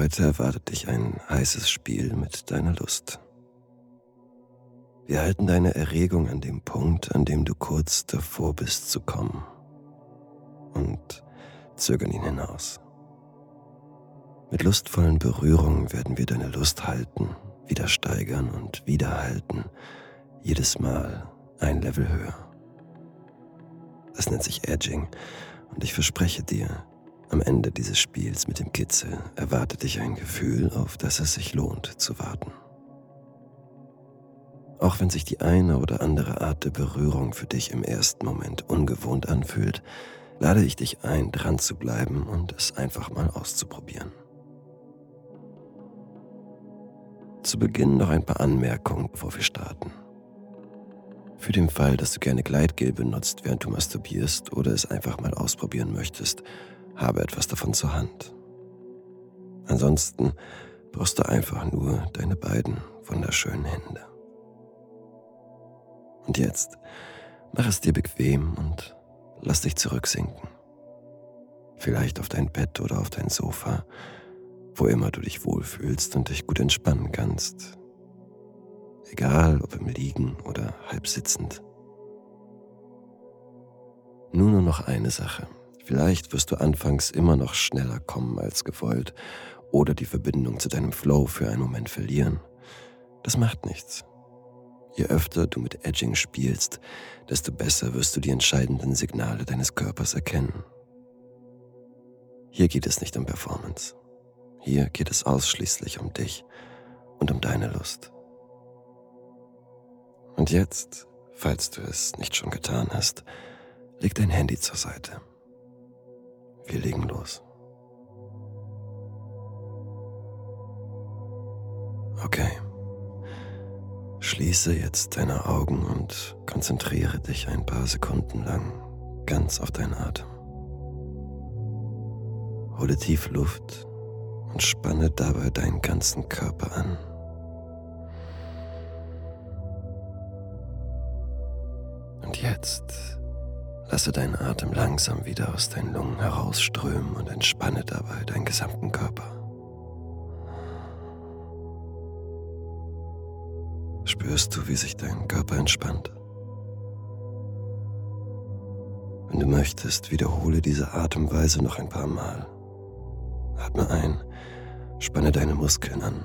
Heute erwartet dich ein heißes Spiel mit deiner Lust. Wir halten deine Erregung an dem Punkt, an dem du kurz davor bist zu kommen und zögern ihn hinaus. Mit lustvollen Berührungen werden wir deine Lust halten, wieder steigern und wieder halten, jedes Mal ein Level höher. Das nennt sich Edging und ich verspreche dir, am Ende dieses Spiels mit dem Kitzel erwartet dich ein Gefühl, auf das es sich lohnt zu warten. Auch wenn sich die eine oder andere Art der Berührung für dich im ersten Moment ungewohnt anfühlt, lade ich dich ein, dran zu bleiben und es einfach mal auszuprobieren. Zu Beginn noch ein paar Anmerkungen, bevor wir starten. Für den Fall, dass du gerne Gleitgel benutzt, während du masturbierst oder es einfach mal ausprobieren möchtest, habe etwas davon zur Hand. Ansonsten brauchst du einfach nur deine beiden wunderschönen Hände. Und jetzt mach es dir bequem und lass dich zurücksinken. Vielleicht auf dein Bett oder auf dein Sofa, wo immer du dich wohlfühlst und dich gut entspannen kannst. Egal ob im Liegen oder halb sitzend. Nur nur noch eine Sache. Vielleicht wirst du anfangs immer noch schneller kommen als gewollt oder die Verbindung zu deinem Flow für einen Moment verlieren. Das macht nichts. Je öfter du mit Edging spielst, desto besser wirst du die entscheidenden Signale deines Körpers erkennen. Hier geht es nicht um Performance. Hier geht es ausschließlich um dich und um deine Lust. Und jetzt, falls du es nicht schon getan hast, leg dein Handy zur Seite. Wir legen los. Okay. Schließe jetzt deine Augen und konzentriere dich ein paar Sekunden lang ganz auf deinen Atem. Hole tief Luft und spanne dabei deinen ganzen Körper an. Und jetzt Lasse deinen Atem langsam wieder aus deinen Lungen herausströmen und entspanne dabei deinen gesamten Körper. Spürst du, wie sich dein Körper entspannt? Wenn du möchtest, wiederhole diese Atemweise noch ein paar Mal. Atme ein, spanne deine Muskeln an,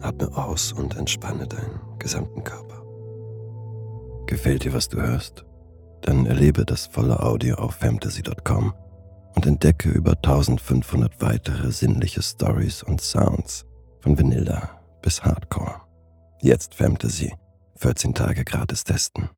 atme aus und entspanne deinen gesamten Körper. Gefällt dir, was du hörst? Dann erlebe das volle Audio auf fantasy.com und entdecke über 1500 weitere sinnliche Stories und Sounds von Vanilla bis Hardcore. Jetzt Fantasy, 14 Tage gratis testen.